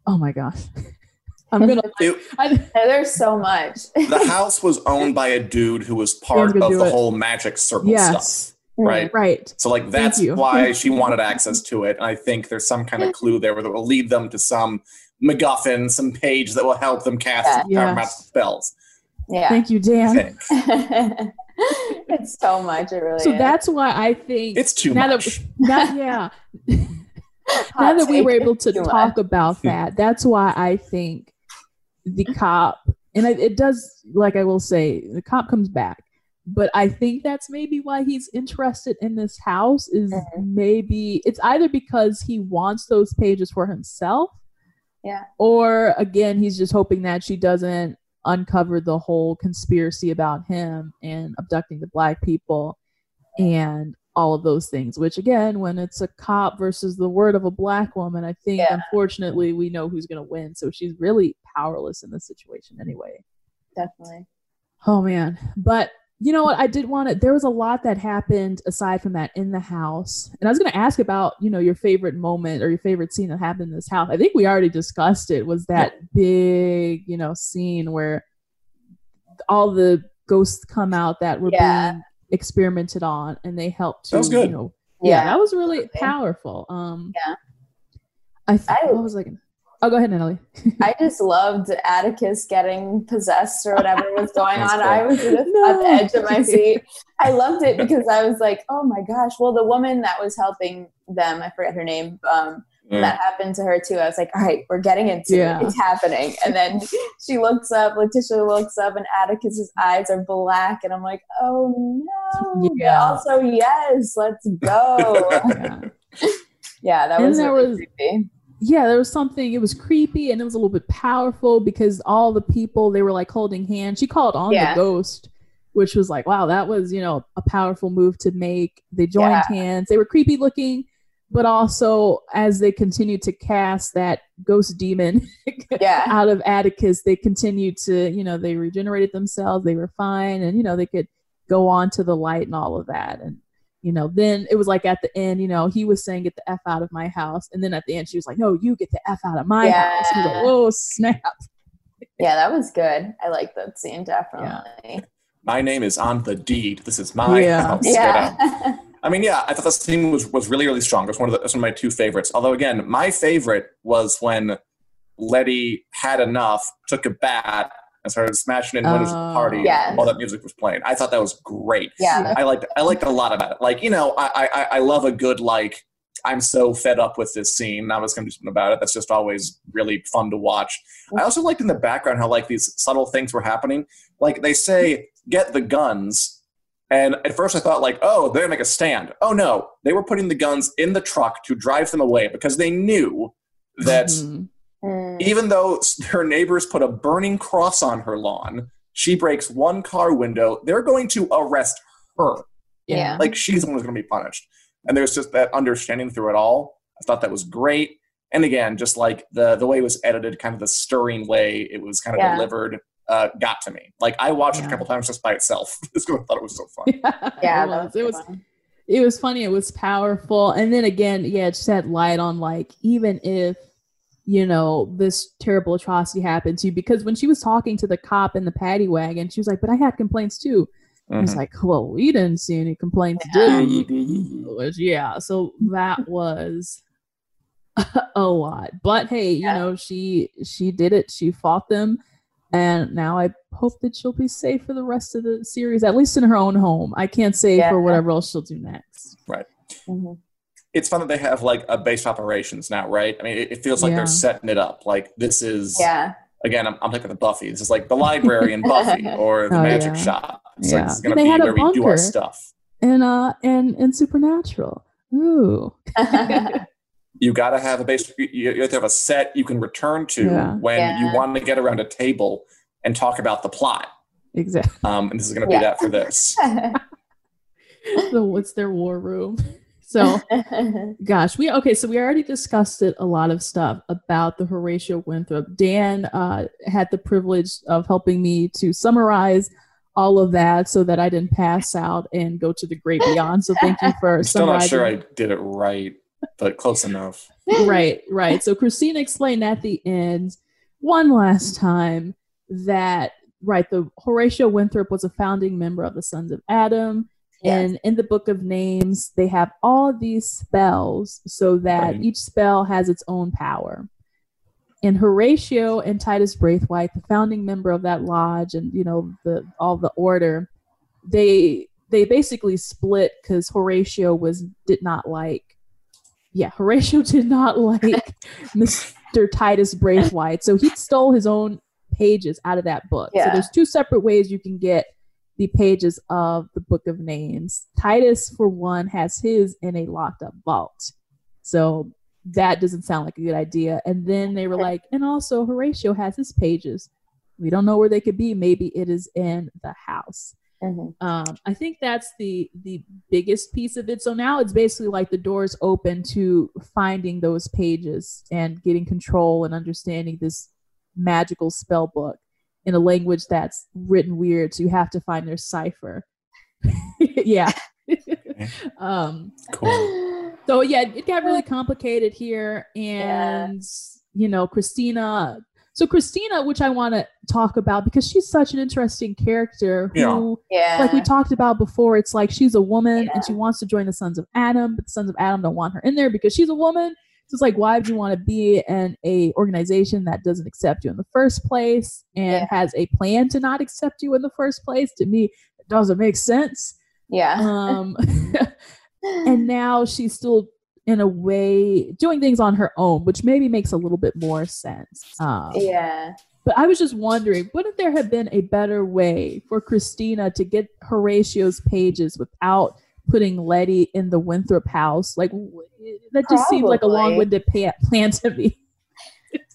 oh my gosh *laughs* i'm gonna It- I, *laughs* There's so much. the house was owned by a dude who was part of the it. whole magic circle yes stuff, right? right So like that's why *laughs* she wanted access to it, and I think there's some kind of clue there that will lead them to some MacGuffin, some page that will help them cast Yeah. Yes. spells. Yeah. thank you dan think. *laughs* it's so much. It really so is. that's why i think It's too now much. *laughs* that, now, yeah *laughs* now that we take. were able to talk much. about that, that's why I think the cop, and it, it does, like I will say, the cop comes back. But I think that's maybe why he's interested in this house is Mhm. maybe it's either because he wants those pages for himself. Yeah. Or again, he's just hoping that she doesn't uncover the whole conspiracy about him and abducting the black people and all of those things which again when it's a cop versus the word of a black woman i think Yeah. unfortunately we know who's going to win so she's really powerless in this situation anyway Definitely. oh man but you know what i did want to there was a lot that happened aside from that in the house and i was going to ask about you know your favorite moment or your favorite scene that happened in this house i think we already discussed it was that big you know scene where all the ghosts come out that were Yeah. being experimented on and they helped to That was good. you know yeah, Yeah. that was really powerful um Yeah. i, th- I- what was like oh go ahead natalie *laughs* I just loved Atticus getting possessed or whatever was going on. cool. I was just No. at the edge of my seat. I loved it because I was like, oh my gosh. Well, the woman that was helping them, I forget her name, um, Yeah. that happened to her too. I was like, all right, we're getting into Yeah. it. It's happening. And then she looks up, Letitia looks up, and Atticus's eyes are black. And I'm like, oh no. But also, yes, let's go. *laughs* yeah. yeah, that And was there really was- creepy. Yeah, there was something. It was creepy and it was a little bit powerful because all the people they were like holding hands. She called on Yeah. the ghost, which was like, wow, that was you know a powerful move to make. They joined Yeah. hands. They were creepy looking, but also as they continued to cast that ghost demon *laughs* Yeah. out of Atticus, they continued to you know they regenerated themselves. They were fine, and you know they could go on to the light and all of that and you know, then it was like at the end, you know, he was saying, get the F out of my house. And then at the end, she was like, no, you get the F out of my Yeah. house. He was like, whoa, snap. Yeah, that was good. I like that scene definitely. My name is on the deed. This is my Yeah. house. Yeah. *laughs* I mean, yeah, I thought the scene was, was really, really strong. It was one of the, that's one of my two favorites. Although, again, my favorite was when Letty had enough, took a bat, and started smashing in windows at the party Oh. Yes. while that music was playing. I thought that was great. yeah. I liked I liked a lot about it. Like you know, I I I love a good like I'm so fed up with this scene. I was going to do something about it. That's just always really fun to watch. I also liked in the background how like these subtle things were happening. Like they say, "Get the guns," and at first I thought like, "Oh, they're gonna make a stand." Oh no, they were putting the guns in the truck to drive them away because they knew that Mhm. Mm. even though her neighbors put a burning cross on her lawn, she breaks one car window. They're going to arrest her. Yeah. Like she's the one who's going to be punished. And there's just that understanding through it all. I thought that was great. And again, just like the the way it was edited, kind of the stirring way it was kind of Yeah. delivered, uh, got to me. Like I watched it a couple times just by itself. *laughs* Just 'cause I thought it was so fun. *laughs* yeah, it that was. was It was. good one. it was funny it was powerful and then again yeah it shed light on like even if you know this terrible atrocity happened to you because when she was talking to the cop in the paddy wagon she was like but i had complaints too and it's Mhm. like well we didn't see any complaints Yeah. did we yeah so that was *laughs* a lot but hey you Yeah. know she she did it she fought them and now I hope that she'll be safe for the rest of the series, at least in her own home. I can't say Yeah. for whatever else she'll do next. Mhm. It's fun that they have like a base operations now, right? I mean, it, it feels like Yeah. they're setting it up. Like this is Yeah. again, I'm, I'm thinking of Buffy. This is like the library in *laughs* Buffy or the Oh, magic yeah. shop. It's Yeah. like this is going They to be had a where we do our bunker. stuff. And uh and and supernatural. Ooh. *laughs* *laughs* You got to have a base. You, you have to have a set you can return to Yeah. when Yeah. you want to get around a table and talk about the plot. Exactly. Um, and this is going to Yeah. be that for this. so what's their war room? So *laughs* gosh, we okay, so we already discussed it a lot of stuff about the Horatio Winthrop. Dan uh had the privilege of helping me to summarize all of that so that I didn't pass out and go to the great beyond. So thank you for I'm *laughs* still not sure I did it right, but close enough. right, right. So Christina explained at the end one last time that right, the Horatio Winthrop was a founding member of the Sons of Adam. Yes. And in the book of names, they have all these spells so that Right. each spell has its own power. And Horatio and Titus Braithwhite, the founding member of that lodge and you know the all the order, they they basically split because Horatio was did not like yeah, *laughs* Horatio did not like *laughs* Mr. Titus Braithwhite. So he stole his own pages out of that book. So there's two separate ways you can get the pages of the book of names. Titus, for one, has his in a locked up vault. So that doesn't sound like a good idea. And then they were like, and also Horatio has his pages. We don't know where they could be. Maybe it is in the house Mhm. um, I think that's the the biggest piece of it. So now it's basically like the doors open to finding those pages and getting control and understanding this magical spell book in a language that's written weird. So you have to find their cipher. *laughs* yeah. *laughs* um, Cool. *gasps* so yeah, it got really *laughs* complicated here, and you know, Christina. So Christina, which I want to talk about because she's such an interesting character who Yeah. Yeah. like we talked about before, it's like she's a woman Yeah. and she wants to join the Sons of Adam, but the Sons of Adam don't want her in there because she's a woman. It's like, why would you want to be in a organization that doesn't accept you in the first place and Yeah. has a plan to not accept you in the first place? To me, it doesn't make sense. yeah. Um, *laughs* *laughs* and now she's still in a way doing things on her own, which maybe makes a little bit more sense. Um, yeah. but I was just wondering, wouldn't there have been a better way for Christina to get Horatio's pages without putting Letty in the Winthrop house? Like that just seemed like a long-winded pa- plan to me. *laughs*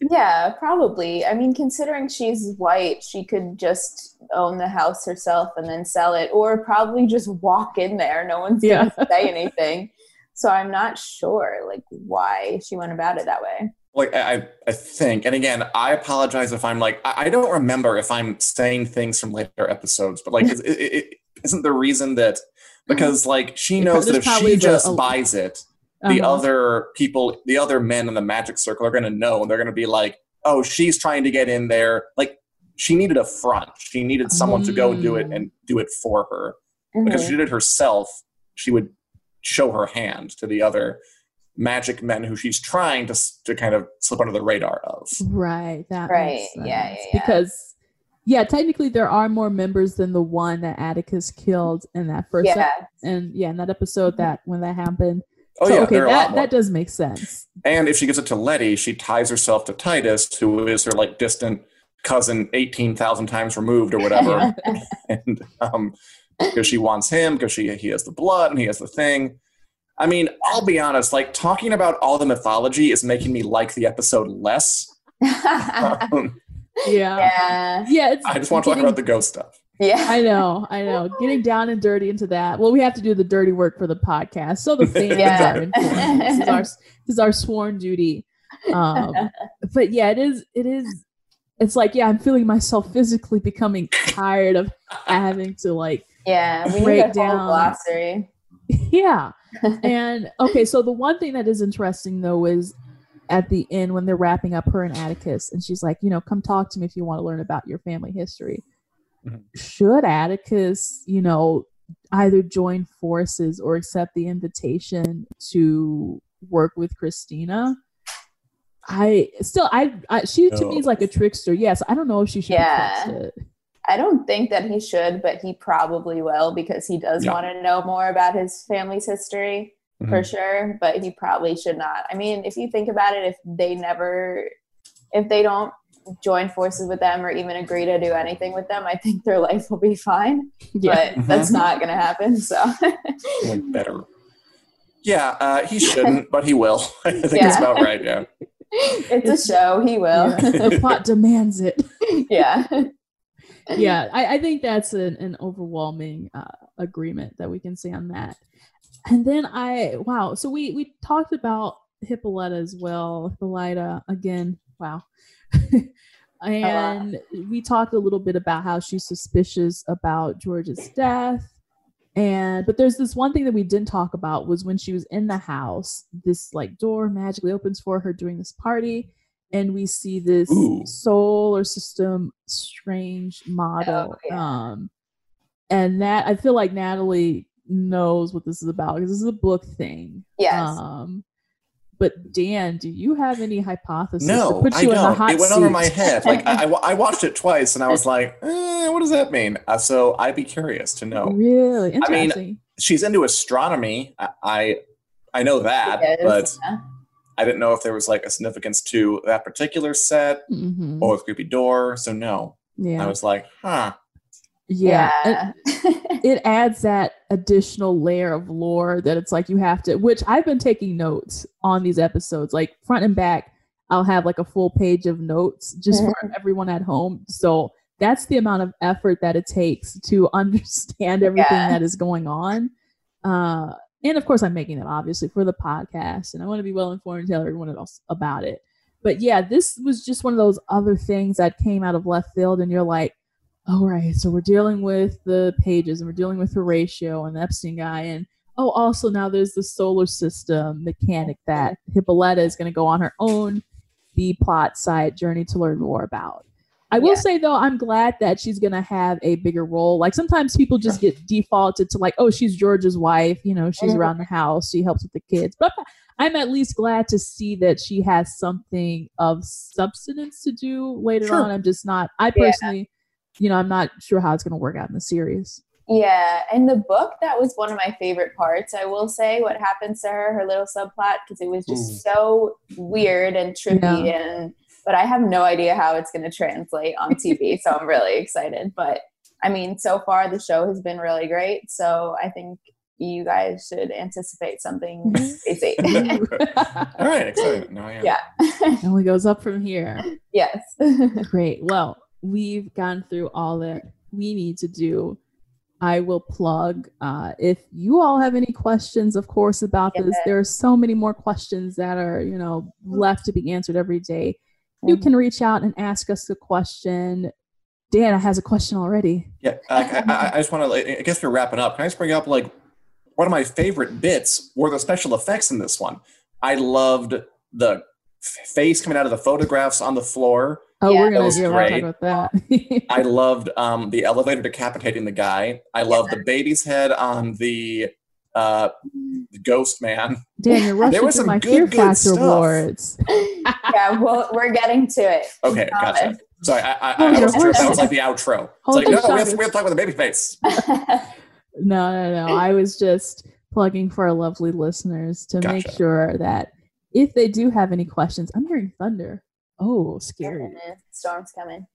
Yeah, probably. I mean, considering she's white, she could just own the house herself and then sell it, or probably just walk in there. No one's Yeah. gonna say anything. So I'm not sure, like, why she went about it that way. like I, I think, and again, I apologize if I'm like I I don't remember if I'm saying things from later episodes, but like, is, it, it, isn't the reason that because like she knows that if she just a- buys it, the Uh-huh. other people, the other men in the magic circle are going to know, and they're going to be like, "Oh, she's trying to get in there." Like she needed a front. She needed someone to go do it Mm. and do it for her because if Mhm. she did it herself, she would show her hand to the other magic men who she's trying to to kind of slip under the radar of. Right. That Right, makes yeah, yeah, yeah. Because yeah, technically there are more members than the one that Atticus killed in that first Yeah. and yeah, in that episode that when that happened. Oh so, yeah, okay, there are that more. that does make sense. And if she gives it to Letty, she ties herself to Titus, who is her like distant cousin, eighteen thousand times removed or whatever. *laughs* *laughs* and um, because she wants him, because she he has the blood and he has the thing. I mean, I'll be honest. Like talking about all the mythology is making me like the episode less. *laughs* Um, Yeah. yeah. Yeah, it's I just want to talk about the ghost stuff. Yeah. I know, I know. *laughs* Getting down and dirty into that. Well, we have to do the dirty work for the podcast, so the *laughs* fans Yeah. are informed. This is our this is our sworn duty. Um, *laughs* but yeah, it is. It is. It's like yeah, I'm feeling myself physically becoming tired of having to like Yeah. We need Break a whole down. glossary. yeah. And okay, so the one thing that is interesting though is at the end when they're wrapping up her and Atticus, and she's like, you know, come talk to me if you want to learn about your family history. Mhm. Should Atticus, you know, either join forces or accept the invitation to work with Christina? I still, I, I she to me is like a trickster. Yes, I don't know if she should Yeah. be trusted. I don't think that he should, but he probably will because he does Yeah. want to know more about his family's history for Mhm. sure. But he probably should not. I mean, if you think about it, if they never, if they don't join forces with them or even agree to do anything with them, I think their life will be fine. Yeah. But that's not going to happen. So, Like better. *laughs* Yeah, uh, he shouldn't, but he will. *laughs* I think Yeah. that's about right. Yeah. *laughs* it's a show. He will. Yeah. the plot demands it. yeah. yeah, I, I think that's an, an overwhelming uh, agreement that we can say on that. And then I wow, so we we talked about Hippolyta as well. Hippolyta again. Wow. *laughs* and we talked a little bit about how she's suspicious about George's death. And but there's this one thing that we didn't talk about was when she was in the house, this like door magically opens for her during this party, and we see this Ooh. solar system strange model. Oh, yeah. Um and that I feel like Natalie knows what this is about because this is a book thing. Yes. Um but Dan, do you have any hypothesis to No, put I you in the don't. hot It went seat? over my head. Like I, I *laughs* watched it twice, and I was like, eh, "What does that mean?" Uh, so I'd be curious to know. Really interesting. I mean. She's into astronomy. I I, I know that, but yeah. I didn't know if there was like a significance to that particular set Mhm. or the creepy door. So no, Yeah, I was like, "Huh." yeah. Yeah. It, *laughs* it adds that additional layer of lore that it's like you have to. Which I've been taking notes on these episodes, like front and back. I'll have like a full page of notes just for *laughs* everyone at home. So that's the amount of effort that it takes to *laughs* understand everything Yeah. that is going on. Uh, and of course, I'm making that obviously for the podcast, and I want to be well informed and tell everyone else about it. But yeah, this was just one of those other things that came out of left field, and you're like, all right, so we're dealing with the pages and we're dealing with Horatio and the Epstein guy, and oh, also now there's the solar system mechanic that Hippolyta is going to go on her own B plot side journey to learn more about. I will Yeah. say though, I'm glad that she's gonna have a bigger role. Like sometimes people just get defaulted to like, oh, she's George's wife, you know, she's Mhm. around the house, she helps with the kids. But I'm at least glad to see that she has something of substance to do later Sure. on. I'm just not. I personally, you know, I'm not sure how it's gonna work out in the series. Yeah, in the book, that was one of my favorite parts. I will say what happens to her, her little subplot, because it was just so weird and trippy. And but I have no idea how it's going to translate on TV, *laughs* so I'm really excited. But I mean, so far the show has been really great, so I think you guys should anticipate something *laughs* crazy. *laughs* All right, excited. No, yeah. yeah. It only goes up from here. yes. Great. Well, we've gone through all that we need to do. I will plug. Uh, if you all have any questions, of course, about this, there are so many more questions that are, you know, left to be answered every day. You can reach out and ask us a question. Dana has a question already. Yeah, I, I, I- I just want to. I guess we're wrapping up. Can I just bring up like one of my favorite bits were the special effects in this one. I loved the face coming out of the photographs on the floor. Oh, Yeah. we're That gonna, was yeah, we're gonna great. talk about that. I *laughs* loved um, the elevator decapitating the guy. I loved the baby's head on the uh, ghost man. Dan, you're rushing was through some my good, Fear good Factor stuff. awards. *laughs* yeah, well, we're getting to it. Okay, Promise. gotcha. Sorry, I, I, I Hold your wasn't sure if that was like the outro. It's Hold like, your no, we have, we have to talk about the baby face. *laughs* No, no, no. I was just plugging for our lovely listeners to make sure that if they do have any questions, I'm hearing thunder. Oh, scary. Storm's coming.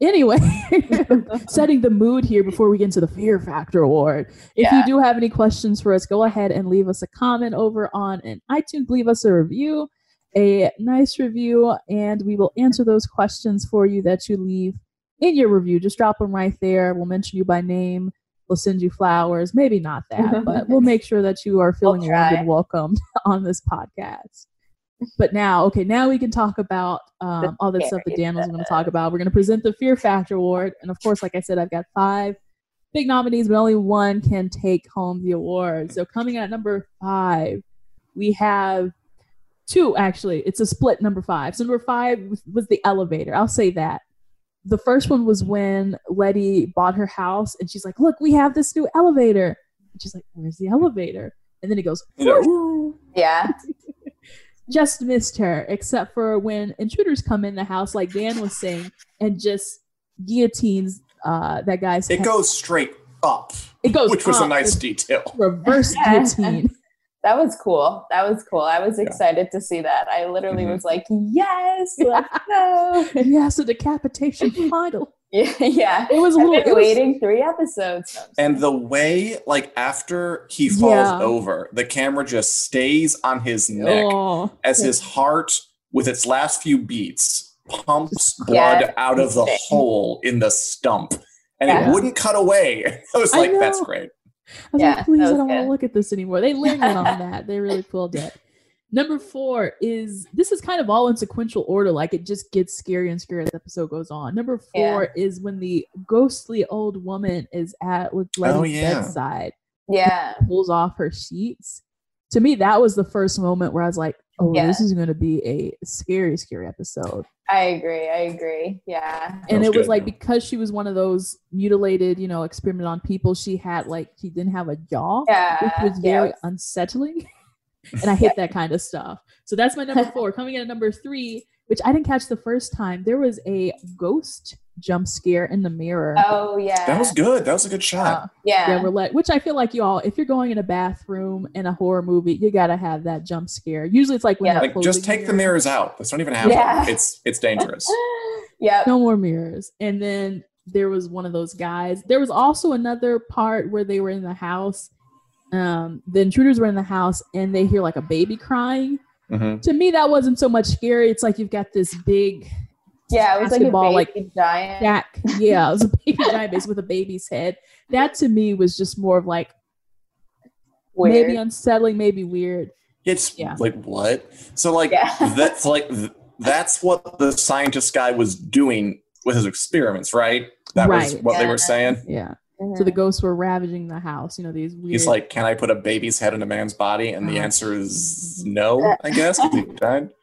Anyway, *laughs* *laughs* setting the mood here before we get into the Fear Factor Award. If Yeah. you do have any questions for us, go ahead and leave us a comment over on an iTunes. Leave us a review, a nice review, and we will answer those questions for you that you leave in your review. Just drop them right there. We'll mention you by name. We'll send you flowers. Maybe not that, but we'll *laughs* make sure that you are feeling try. and welcomed on this podcast. But now, okay, now we can talk about um, all the stuff that Dan was going to talk about. We're going to present the Fear Factor Award. And of course, like I said, I've got five big nominees, but only one can take home the award. So coming in at number five, we have two actually. It's a split number five. So number five was, was the elevator. I'll say that. The first one was when Letty bought her house and she's like, Look, we have this new elevator. And she's like, Where's the elevator? And then it goes, Yeah. Just missed her, except for when intruders come in the house, like Dan was saying, and just guillotines uh, that guy's It head. goes straight up, It goes, which was a nice It's detail. *laughs* reverse Yeah. guillotine. *laughs* That was cool. That was cool. I was Yeah. excited to see that. I literally Mhm. was like, yes, let's *laughs* go. and yes, a decapitation final. *laughs* Yeah, yeah. It was a I've little. been It was, waiting three episodes. And the way, like after he falls Yeah. over, the camera just stays on his neck oh, as his heart, with its last few beats, pumps blood Yeah. out of the hole in the stump, and it wouldn't cut away. *laughs* I was I like, "That's great." I was Yeah, like, please, that I don't want to look at this anymore. They leaned in on that. They really pulled it. Number four is this is kind of all in sequential order, like it just gets scarier and scarier as the episode goes on. Number four is when the ghostly old woman is at oh, Letty's Oh, yeah. bedside, Yeah. pulls off her sheets. To me, that was the first moment where I was like, oh, Yeah. this is going to be a scary, scary episode. I agree. I agree. Yeah. and was it was good, like yeah. because she was one of those mutilated, you know, experiment on people. She had like she didn't have a jaw, Yeah. which was yeah. very unsettling. *laughs* and I hate that kind of stuff. So that's my number four. Coming in at number three, which I didn't catch the first time, there was a ghost jump scare in the mirror. Oh yeah. That was good. That was a good Uh, shot. yeah. yeah, we're which I feel like y'all, if you're going in a bathroom in a horror movie, you gotta have that jump scare. Usually it's like when Yeah. like, just closing take the mirrors. mirrors out. Let's not even have Yeah. It's it's dangerous. *laughs* yeah, no more mirrors. And then there was one of those guys. There was also another part where they were in the house. Um, the intruders were in the house and they hear like a baby crying. Mhm. To me, that wasn't so much scary. It's like you've got this big Yeah, it was like a basketball, baby like, giant. jack. Yeah, it was a baby *laughs* giant base with a baby's head. That to me was just more of like Weird. maybe unsettling, maybe weird. It's Yeah. like what? So like Yeah. *laughs* that's like that's what the scientist guy was doing with his experiments, right? That was Right. what they were saying. Yeah. Mhm. So the ghosts were ravaging the house. You know these weird. He's like, "Can I put a baby's head in a man's body?" And the Uh. answer is no. I guess. he died. *laughs*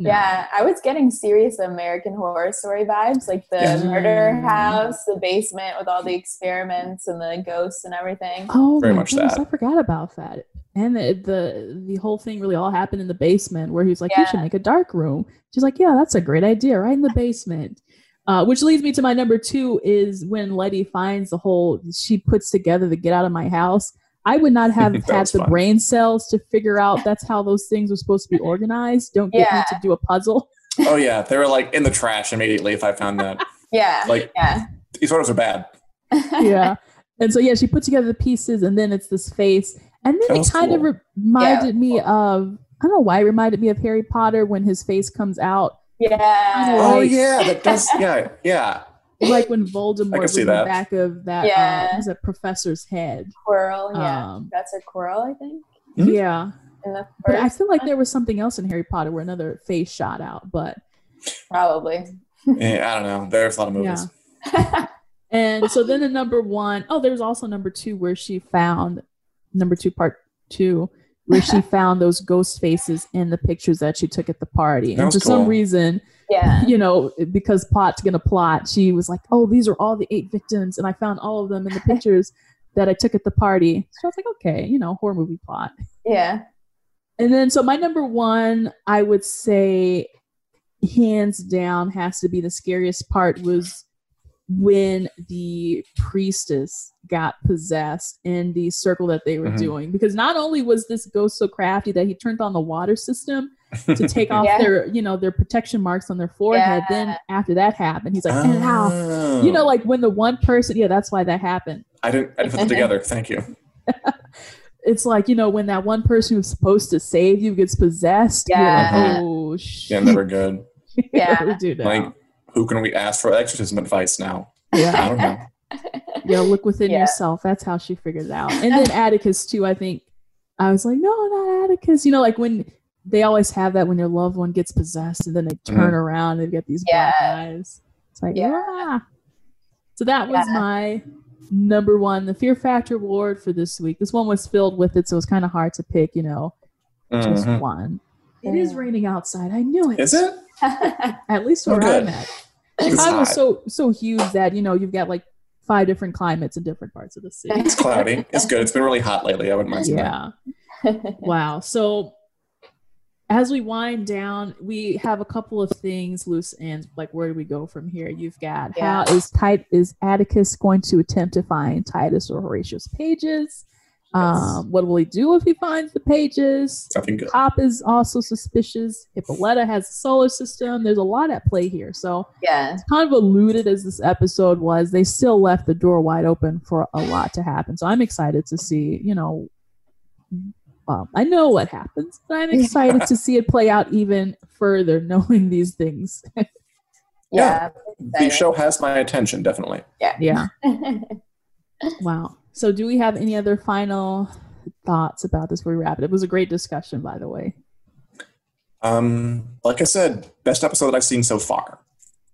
No. Yeah, I was getting serious American Horror Story vibes, like the Yeah. murder house, the basement with all the experiments and the ghosts and everything. Oh, Very my much goodness, that. I forgot about that. And the, the the whole thing really all happened in the basement, where he was like, "You should make a dark room." She's like, "Yeah, that's a great idea, right in the *laughs* basement." Uh, which leads me to my number two is when Letty finds the whole she puts together the "Get Out of My House." I would not *laughs* have had the fun. brain cells to figure out that's how those things were supposed to be *laughs* organized. Don't get me to do a puzzle. *laughs* Oh yeah, they were like in the trash immediately if I found that. Yeah, Like yeah, these photos are bad. yeah. And so yeah, she put together the pieces, and then it's this face, and then That it kind cool. of reminded Yeah. me of I don't know why it reminded me of Harry Potter when his face comes out, yeah. Oh Like- yeah, that *laughs* does. Yeah, yeah. like when Voldemort was see in the back of that Yeah. uh, was a professor's head. Quirrell, yeah. Um, That's a Quirrell, I think. Mhm. Yeah, but I feel like there was something else in Harry Potter where another face shot out, but probably. *laughs* Yeah, I don't know. There's a lot of movies. *laughs* And so then the number one, oh, there was also number two where she found number two, part two, where she found those ghost faces in the pictures that she took at the party. That and was for some reason, yeah. you know, because plot's gonna plot, she was like, "Oh, these are all the eight victims," and I found all of them in the *laughs* pictures that I took at the party. So I was like, "Okay, you know, horror movie plot." Yeah. And then, so my number one, I would say, hands down, has to be the scariest part was when the priestess got possessed in the circle that they were Mhm. doing because not only was this ghost so crafty that he turned on the water system to *laughs* take off Yeah. their you know their protection marks on their forehead then after that happened he's like and how Oh. you know like when the one person yeah that's why that happened I didn't. I didn't put it together. Thank you. *laughs* it's like you know when that one person who's supposed to save you gets possessed you're Yeah. *laughs* like oh shit Yeah, never good. Yeah. we do now? Like, who can we ask for exorcism advice now? yeah I don't know. *laughs* Yeah, look within Yeah. yourself. That's how she figured it out. And then Atticus too. I think I was like, no, not Atticus. You know, like when they always have that when their loved one gets possessed, and then they turn around and they get these black eyes. It's like, Yeah. ah. So that was Yeah. my number one, the Fear Factor award for this week. This one was filled with it, so it was kind of hard to pick. You know, just Mhm. one. It is Yeah. raining outside. I knew it. Is it? *laughs* At least Oh, where good. I'm at. It's Chicago's so so huge that you know you've got like five different climates in different parts of the city. It's *laughs* cloudy. It's good. It's been really hot lately. I wouldn't mind seeing that. Yeah. wow. So as we wind down, we have a couple of things loose ends. Like where do we go from here? You've got Yeah. how is Tit is Atticus going to attempt to find Titus or Horatius pages? Um, what will he do if he finds the pages? Something good. Cop is also suspicious. Hippolyta has a solar system. There's a lot at play here. So yeah. kind of alluded as this episode was, they still left the door wide open for a lot to happen. So I'm excited to see, you know, um, I know what happens, but I'm excited to see it play out even further, *laughs* knowing these things. Yeah. The show has my attention, definitely. Yeah, yeah. *laughs* Wow. So, do we have any other final thoughts about this before we wrap it? It was a great discussion, by the way. Um, like I said, best episode that I've seen so far.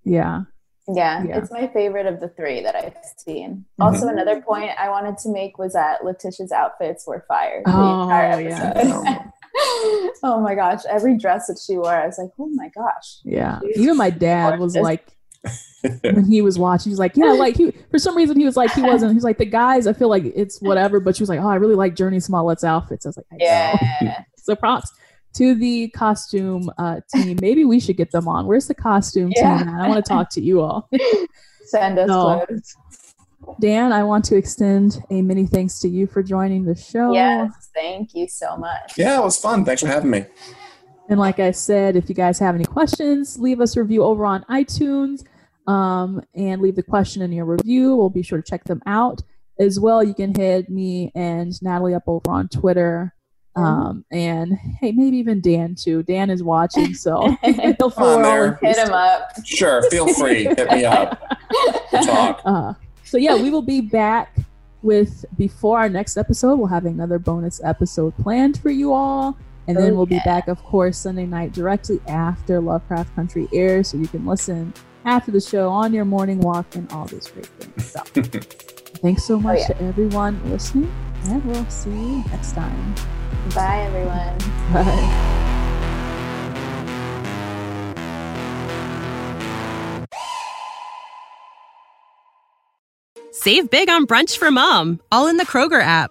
Yeah. Yeah, Yeah. it's my favorite of the three that I've seen. Mm-hmm. Also, another point I wanted to make was that Letitia's outfits were fire. Oh, yeah. *laughs* oh my gosh, every dress that she wore, I was like, oh my gosh. Yeah. Even my dad was like, when he was watching, he's like, yeah, *laughs* like he for some reason he was like he wasn't. He's like the guys. I feel like it's whatever, but she was like, oh, I really like Jurnee Smollett's outfits. I was like, I. Yeah. *laughs* So props to the costume uh, team. Maybe we should get them on. Where's the costume Yeah. team? At? I want to talk to you all. *laughs* Send us No. clothes. Dan, I want to extend a many thanks to you for joining the show. Yes, thank you so much. Yeah, it was fun. Thanks for having me. And like I said, if you guys have any questions, leave us a review over on iTunes um, and leave the question in your review. We'll be sure to check them out. As well, you can hit me and Natalie up over on Twitter. Um, and hey, maybe even Dan too. Dan is watching, so he'll on forward all there. Hit him up. Sure, feel free. Hit me up. We'll talk. *laughs* Uh, so yeah, we will be back with before our next episode. We'll have another bonus episode planned for you all, and then Oh, we'll be back, of course, Sunday night directly after Lovecraft Country airs, so you can listen after the show on your morning walk and all those great things. So, *laughs* thanks so much oh, yeah. to everyone listening, and we'll see you next time. Bye, everyone. Bye. Save big on brunch for mom, all in the Kroger app.